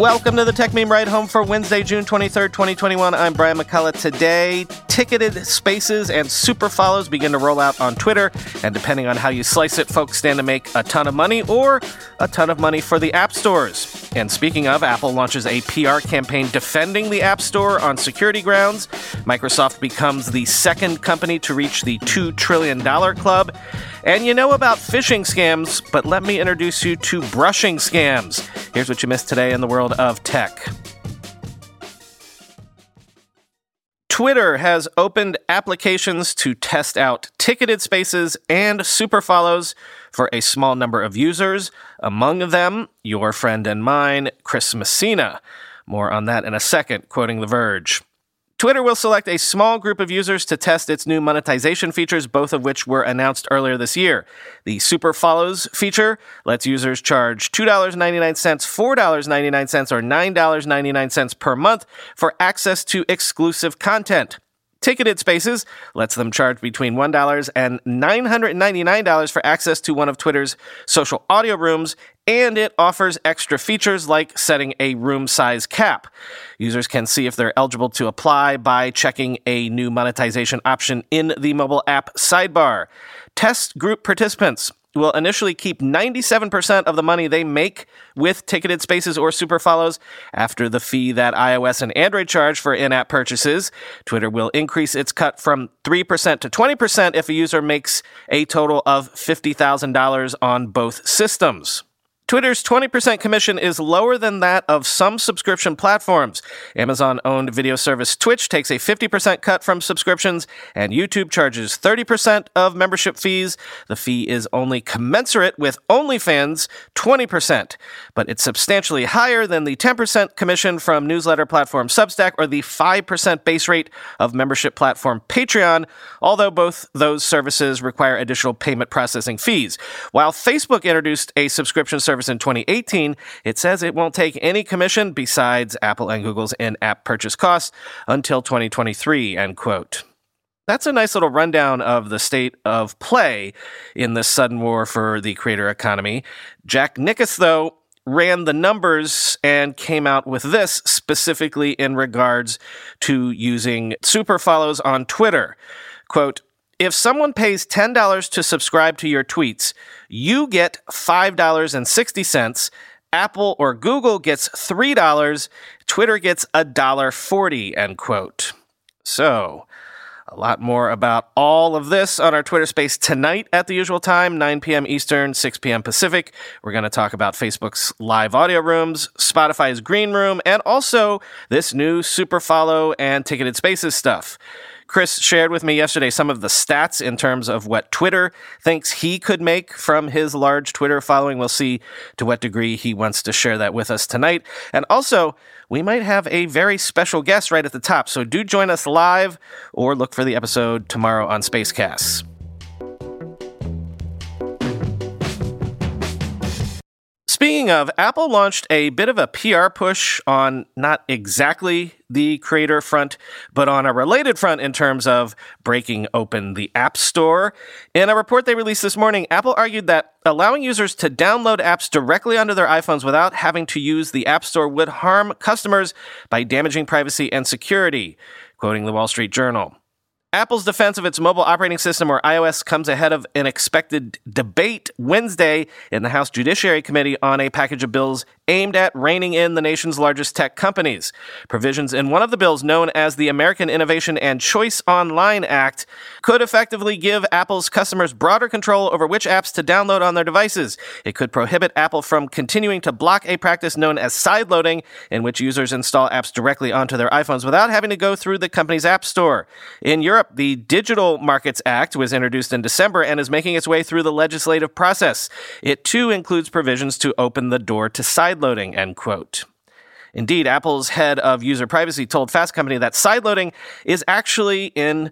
Welcome to the Techmeme Ride Home for Wednesday, June 23rd, 2021. I'm Brian McCullough. Today, ticketed spaces and super follows begin to roll out on Twitter. And depending on how you slice it, folks stand to make a ton of money or a ton of money for the app stores. And speaking of, Apple launches a PR campaign defending the App Store on security grounds. Microsoft becomes the second company to reach the $2 trillion club. And you know about phishing scams, but let me introduce you to brushing scams. Here's what you missed today in the world of tech. Twitter has opened applications to test out ticketed spaces and super follows for a small number of users, among them your friend and mine, Chris Messina. More on that in a second, quoting The Verge. Twitter will select a small group of users to test its new monetization features, both of which were announced earlier this year. The Super Follows feature lets users charge $2.99, $4.99, or $9.99 per month for access to exclusive content. Ticketed Spaces lets them charge between $1 and $999 for access to one of Twitter's social audio rooms, and it offers extra features like setting a room size cap. Users can see if they're eligible to apply by checking a new monetization option in the mobile app sidebar. Test group participants will initially keep 97% of the money they make with ticketed spaces or super follows after the fee that iOS and Android charge for in app purchases. Twitter will increase its cut from 3% to 20% if a user makes a total of $50,000 on both systems. Twitter's 20% commission is lower than that of some subscription platforms. Amazon owned video service Twitch takes a 50% cut from subscriptions, and YouTube charges 30% of membership fees. The fee is only commensurate with OnlyFans' 20%, but it's substantially higher than the 10% commission from newsletter platform Substack or the 5% base rate of membership platform Patreon, although both those services require additional payment processing fees. While Facebook introduced a subscription service service in 2018, it says it won't take any commission besides Apple and Google's in-app purchase costs until 2023, end quote. That's a nice little rundown of the state of play in this sudden war for the creator economy. Jack Nicas, though, ran the numbers and came out with this specifically in regards to using super follows on Twitter. Quote, if someone pays $10 to subscribe to your tweets, you get $5.60. Apple or Google gets $3. Twitter gets $1.40, end quote. So, a lot more about all of this on our Twitter space tonight at the usual time, 9 p.m. Eastern, 6 p.m. Pacific. We're going to talk about Facebook's live audio rooms, Spotify's green room, and also this new super follow and ticketed spaces stuff. Chris shared with me yesterday some of the stats in terms of what Twitter thinks he could make from his large Twitter following. We'll see to what degree he wants to share that with us tonight. And also, we might have a very special guest right at the top. So do join us live or look for the episode tomorrow on Spacecasts. Speaking of, Apple launched a bit of a PR push on not exactly the creator front, but on a related front in terms of breaking open the App Store. In a report they released this morning, Apple argued that allowing users to download apps directly onto their iPhones without having to use the App Store would harm customers by damaging privacy and security, quoting the Wall Street Journal. Apple's defense of its mobile operating system, or iOS, comes ahead of an expected debate Wednesday in the House Judiciary Committee on a package of bills aimed at reining in the nation's largest tech companies. Provisions in one of the bills, known as the American Innovation and Choice Online Act, could effectively give Apple's customers broader control over which apps to download on their devices. It could prohibit Apple from continuing to block a practice known as sideloading, in which users install apps directly onto their iPhones without having to go through the company's app store. In Europe, Europe, the Digital Markets Act was introduced in December and is making its way through the legislative process. It too includes provisions to open the door to sideloading, end quote. Indeed, Apple's head of user privacy told Fast Company that sideloading is actually, in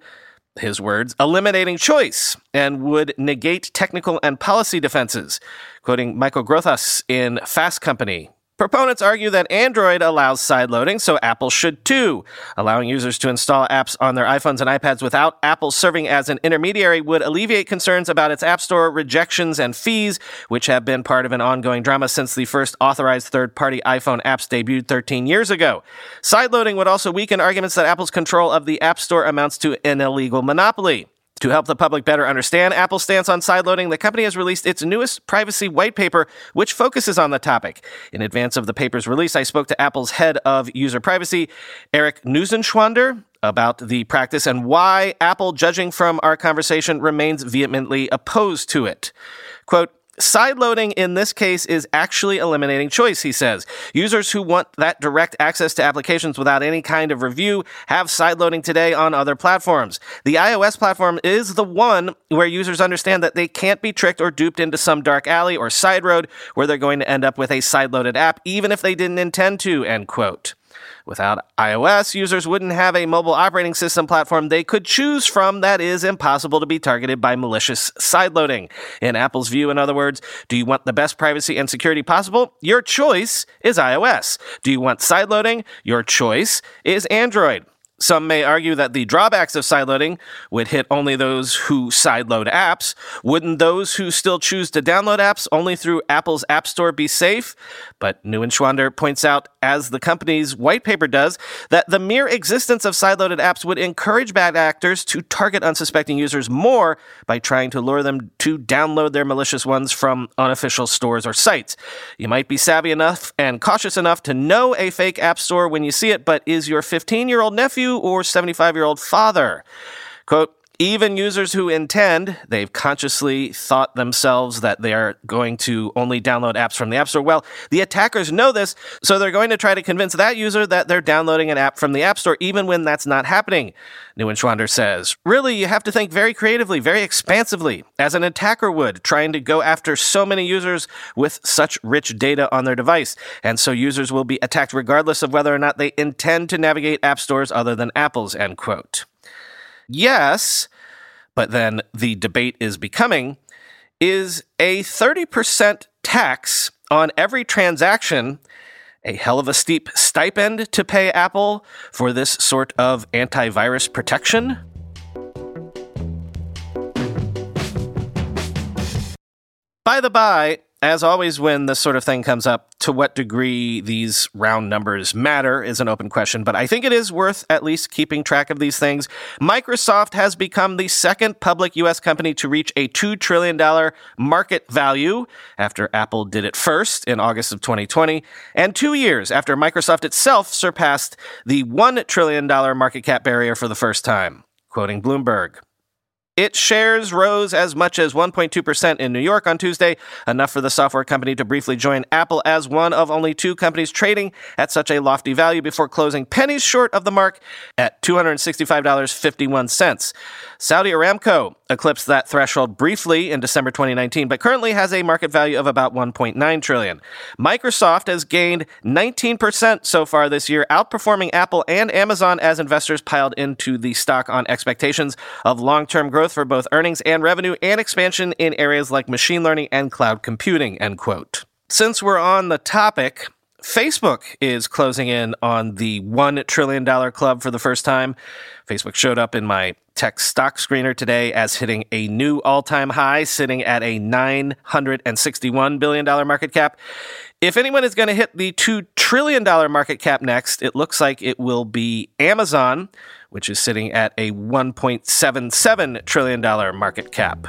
his words, eliminating choice and would negate technical and policy defenses. Quoting Michael Grothaus in Fast Company, Proponents argue that Android allows sideloading, so Apple should too. Allowing users to install apps on their iPhones and iPads without Apple serving as an intermediary would alleviate concerns about its App Store rejections and fees, which have been part of an ongoing drama since the first authorized third party iPhone apps debuted 13 years ago. Sideloading would also weaken arguments that Apple's control of the App Store amounts to an illegal monopoly. To help the public better understand Apple's stance on sideloading, the company has released its newest privacy white paper, which focuses on the topic. In advance of the paper's release, I spoke to Apple's head of user privacy, Erik Neuenschwander, about the practice and why Apple, judging from our conversation, remains vehemently opposed to it. Quote, Sideloading in this case is actually eliminating choice, he says. Users who want that direct access to applications without any kind of review have sideloading today on other platforms. The iOS platform is the one where users understand that they can't be tricked or duped into some dark alley or side road where they're going to end up with a sideloaded app, even if they didn't intend to, end quote. Without iOS, users wouldn't have a mobile operating system platform they could choose from that is impossible to be targeted by malicious sideloading. In Apple's view, in other words, do you want the best privacy and security possible? Your choice is iOS. Do you want sideloading? Your choice is Android. Some may argue that the drawbacks of sideloading would hit only those who sideload apps. Wouldn't those who still choose to download apps only through Apple's App Store be safe? But Neuenschwander points out, as the company's white paper does, that the mere existence of sideloaded apps would encourage bad actors to target unsuspecting users more by trying to lure them to download their malicious ones from unofficial stores or sites. You might be savvy enough and cautious enough to know a fake app store when you see it, but is your 15 year old nephew or 75 year old father. Quote, even users who intend, they've consciously thought themselves that they are going to only download apps from the App Store. Well, the attackers know this, so they're going to try to convince that user that they're downloading an app from the App Store, even when that's not happening. Neuenschwander says, Really, you have to think very creatively, very expansively, as an attacker would, trying to go after so many users with such rich data on their device. And so users will be attacked regardless of whether or not they intend to navigate app stores other than Apple's, end quote. Yes, but then the debate is becoming is a 30% tax on every transaction a hell of a steep stipend to pay Apple for this sort of antivirus protection? By the by, as always, when this sort of thing comes up, to what degree these round numbers matter is an open question, but I think it is worth at least keeping track of these things. Microsoft has become the second public U.S. company to reach a $2 trillion market value after Apple did it first in August of 2020, and two years after Microsoft itself surpassed the $1 trillion market cap barrier for the first time. Quoting Bloomberg. Its shares rose as much as 1.2% in New York on Tuesday, enough for the software company to briefly join Apple as one of only two companies trading at such a lofty value before closing pennies short of the mark at $265.51. Saudi Aramco eclipsed that threshold briefly in December 2019, but currently has a market value of about 1.9 trillion. Microsoft has gained 19% so far this year, outperforming Apple and Amazon as investors piled into the stock on expectations of long-term growth for both earnings and revenue and expansion in areas like machine learning and cloud computing, end quote. Since we're on the topic, Facebook is closing in on the $1 trillion club for the first time. Facebook showed up in my tech stock screener today as hitting a new all time high, sitting at a $961 billion market cap. If anyone is going to hit the $2 trillion market cap next, it looks like it will be Amazon, which is sitting at a $1.77 trillion market cap.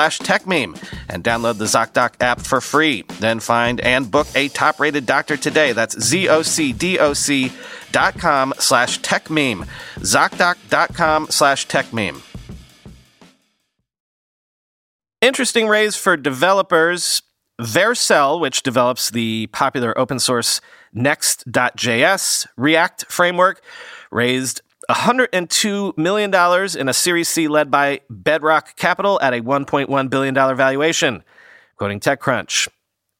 TechMeme and download the ZocDoc app for free. Then find and book a top rated doctor today. That's Z-O-C-D-O-C dot com slash techmeme. ZocDoc.com slash techmeme. Interesting raise for developers. Vercel, which develops the popular open source Next.js React framework, raised $102 million in a Series C led by Bedrock Capital at a $1.1 billion valuation, quoting TechCrunch.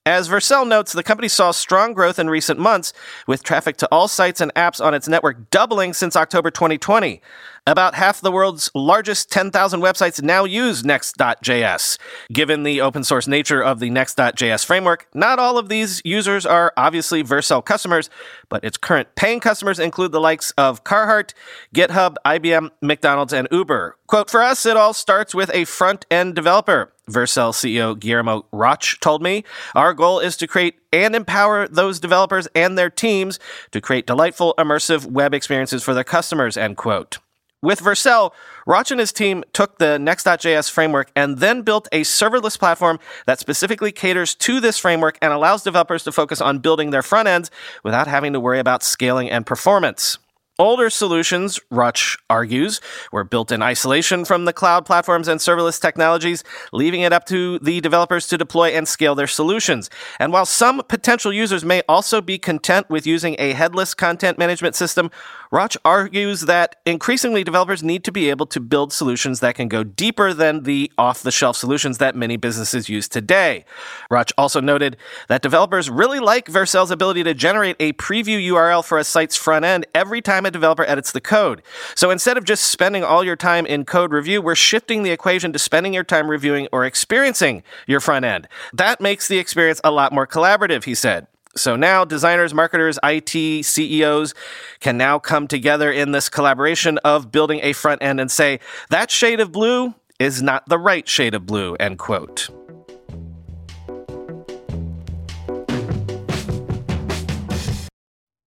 As Vercel notes, the company saw strong growth in recent months, with traffic to all sites and apps on its network doubling since October 2020. About half the world's largest 10,000 websites now use Next.js. Given the open source nature of the Next.js framework, not all of these users are obviously Vercel customers, but its current paying customers include the likes of Carhartt, GitHub, IBM, McDonald's, and Uber. Quote, for us, it all starts with a front end developer. Vercel CEO Guillermo Rauch told me, Our goal is to create and empower those developers and their teams to create delightful, immersive web experiences for their customers, end quote. With Vercel, Rauch and his team took the Next.js framework and then built a serverless platform that specifically caters to this framework and allows developers to focus on building their front ends without having to worry about scaling and performance. Older solutions, Rauch argues, were built in isolation from the cloud platforms and serverless technologies, leaving it up to the developers to deploy and scale their solutions. And while some potential users may also be content with using a headless content management system, Rauch argues that increasingly developers need to be able to build solutions that can go deeper than the off the shelf solutions that many businesses use today. Rauch also noted that developers really like Vercel's ability to generate a preview URL for a site's front end every time a developer edits the code. So instead of just spending all your time in code review, we're shifting the equation to spending your time reviewing or experiencing your front end. That makes the experience a lot more collaborative, he said. So now designers, marketers, IT, CEOs can now come together in this collaboration of building a front end and say, that shade of blue is not the right shade of blue, end quote.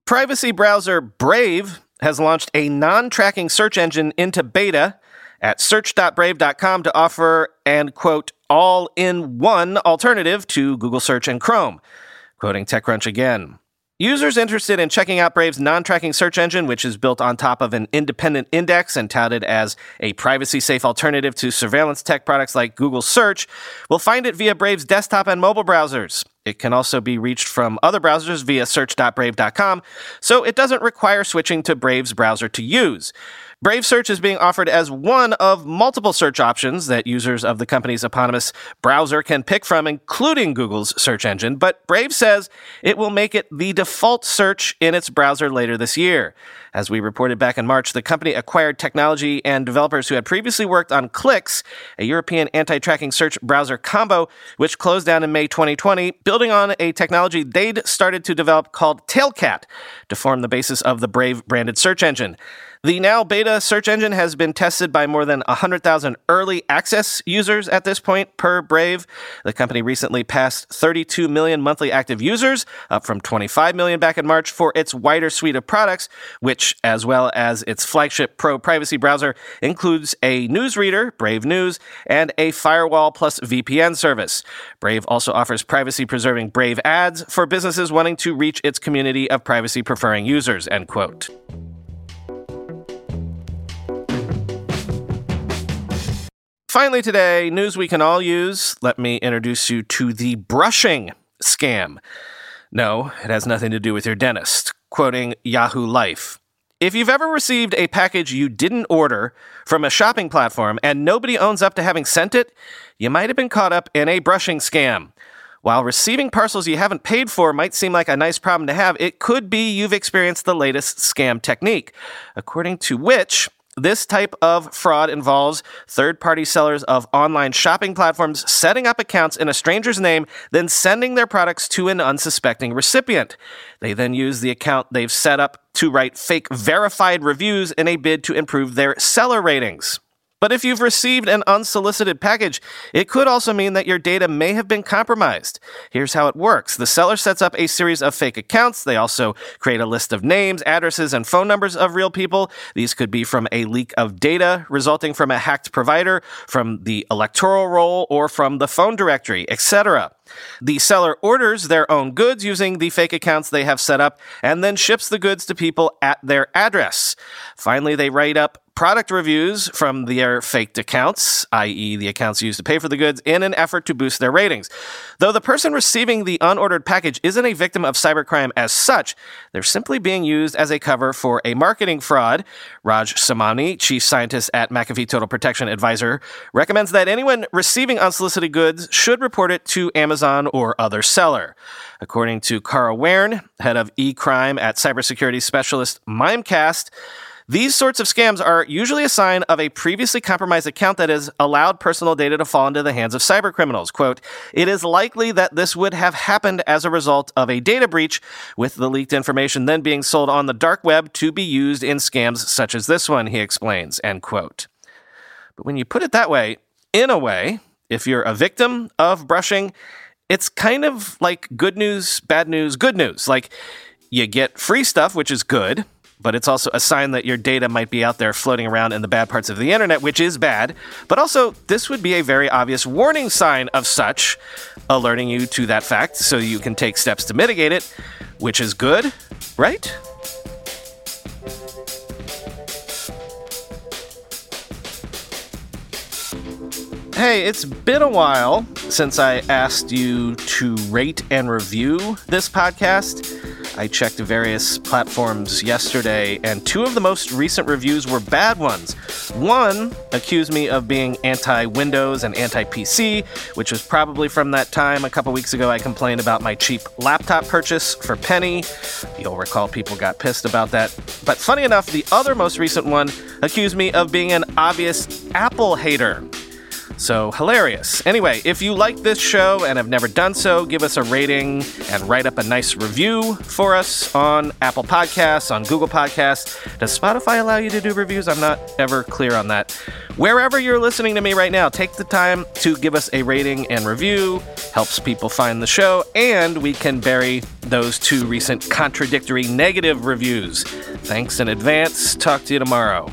Privacy browser Brave has launched a non tracking search engine into beta at search.brave.com to offer an quote all in one alternative to Google Search and Chrome. Quoting TechCrunch again. Users interested in checking out Brave's non tracking search engine, which is built on top of an independent index and touted as a privacy safe alternative to surveillance tech products like Google Search, will find it via Brave's desktop and mobile browsers. It can also be reached from other browsers via search.brave.com, so it doesn't require switching to Brave's browser to use. Brave Search is being offered as one of multiple search options that users of the company's eponymous browser can pick from, including Google's search engine. But Brave says it will make it the default search in its browser later this year. As we reported back in March, the company acquired technology and developers who had previously worked on Cliqz, a European anti tracking search browser combo, which closed down in May 2020, building on a technology they'd started to develop called Tailcat to form the basis of the Brave branded search engine. The now beta search engine has been tested by more than 100,000 early access users at this point per Brave. The company recently passed 32 million monthly active users, up from 25 million back in March, for its wider suite of products, which, as well as its flagship pro privacy browser, includes a newsreader, Brave News, and a firewall plus VPN service. Brave also offers privacy preserving Brave ads for businesses wanting to reach its community of privacy preferring users, end quote. Finally, today, news we can all use. Let me introduce you to the brushing scam. No, it has nothing to do with your dentist. Quoting Yahoo Life. If you've ever received a package you didn't order from a shopping platform and nobody owns up to having sent it, you might have been caught up in a brushing scam. While receiving parcels you haven't paid for might seem like a nice problem to have, it could be you've experienced the latest scam technique, according to which this type of fraud involves third party sellers of online shopping platforms setting up accounts in a stranger's name, then sending their products to an unsuspecting recipient. They then use the account they've set up to write fake verified reviews in a bid to improve their seller ratings. But if you've received an unsolicited package, it could also mean that your data may have been compromised. Here's how it works the seller sets up a series of fake accounts. They also create a list of names, addresses, and phone numbers of real people. These could be from a leak of data resulting from a hacked provider, from the electoral roll, or from the phone directory, etc. The seller orders their own goods using the fake accounts they have set up and then ships the goods to people at their address. Finally, they write up product reviews from their faked accounts, i.e., the accounts used to pay for the goods, in an effort to boost their ratings. Though the person receiving the unordered package isn't a victim of cybercrime as such, they're simply being used as a cover for a marketing fraud. Raj Samani, chief scientist at McAfee Total Protection Advisor, recommends that anyone receiving unsolicited goods should report it to Amazon or other seller. According to Carl Wearn, head of e-crime at cybersecurity specialist Mimecast, these sorts of scams are usually a sign of a previously compromised account that has allowed personal data to fall into the hands of cybercriminals. Quote, it is likely that this would have happened as a result of a data breach, with the leaked information then being sold on the dark web to be used in scams such as this one, he explains, end quote. But when you put it that way, in a way, if you're a victim of brushing, it's kind of like good news, bad news, good news. Like you get free stuff, which is good but it's also a sign that your data might be out there floating around in the bad parts of the internet, which is bad. But also, this would be a very obvious warning sign of such, alerting you to that fact so you can take steps to mitigate it, which is good, right? Hey, it's been a while since I asked you to rate and review this podcast. I checked various platforms yesterday, and two of the most recent reviews were bad ones. One accused me of being anti Windows and anti PC, which was probably from that time a couple weeks ago I complained about my cheap laptop purchase for Penny. You'll recall people got pissed about that. But funny enough, the other most recent one accused me of being an obvious Apple hater. So hilarious. Anyway, if you like this show and have never done so, give us a rating and write up a nice review for us on Apple Podcasts, on Google Podcasts. Does Spotify allow you to do reviews? I'm not ever clear on that. Wherever you're listening to me right now, take the time to give us a rating and review. Helps people find the show, and we can bury those two recent contradictory negative reviews. Thanks in advance. Talk to you tomorrow.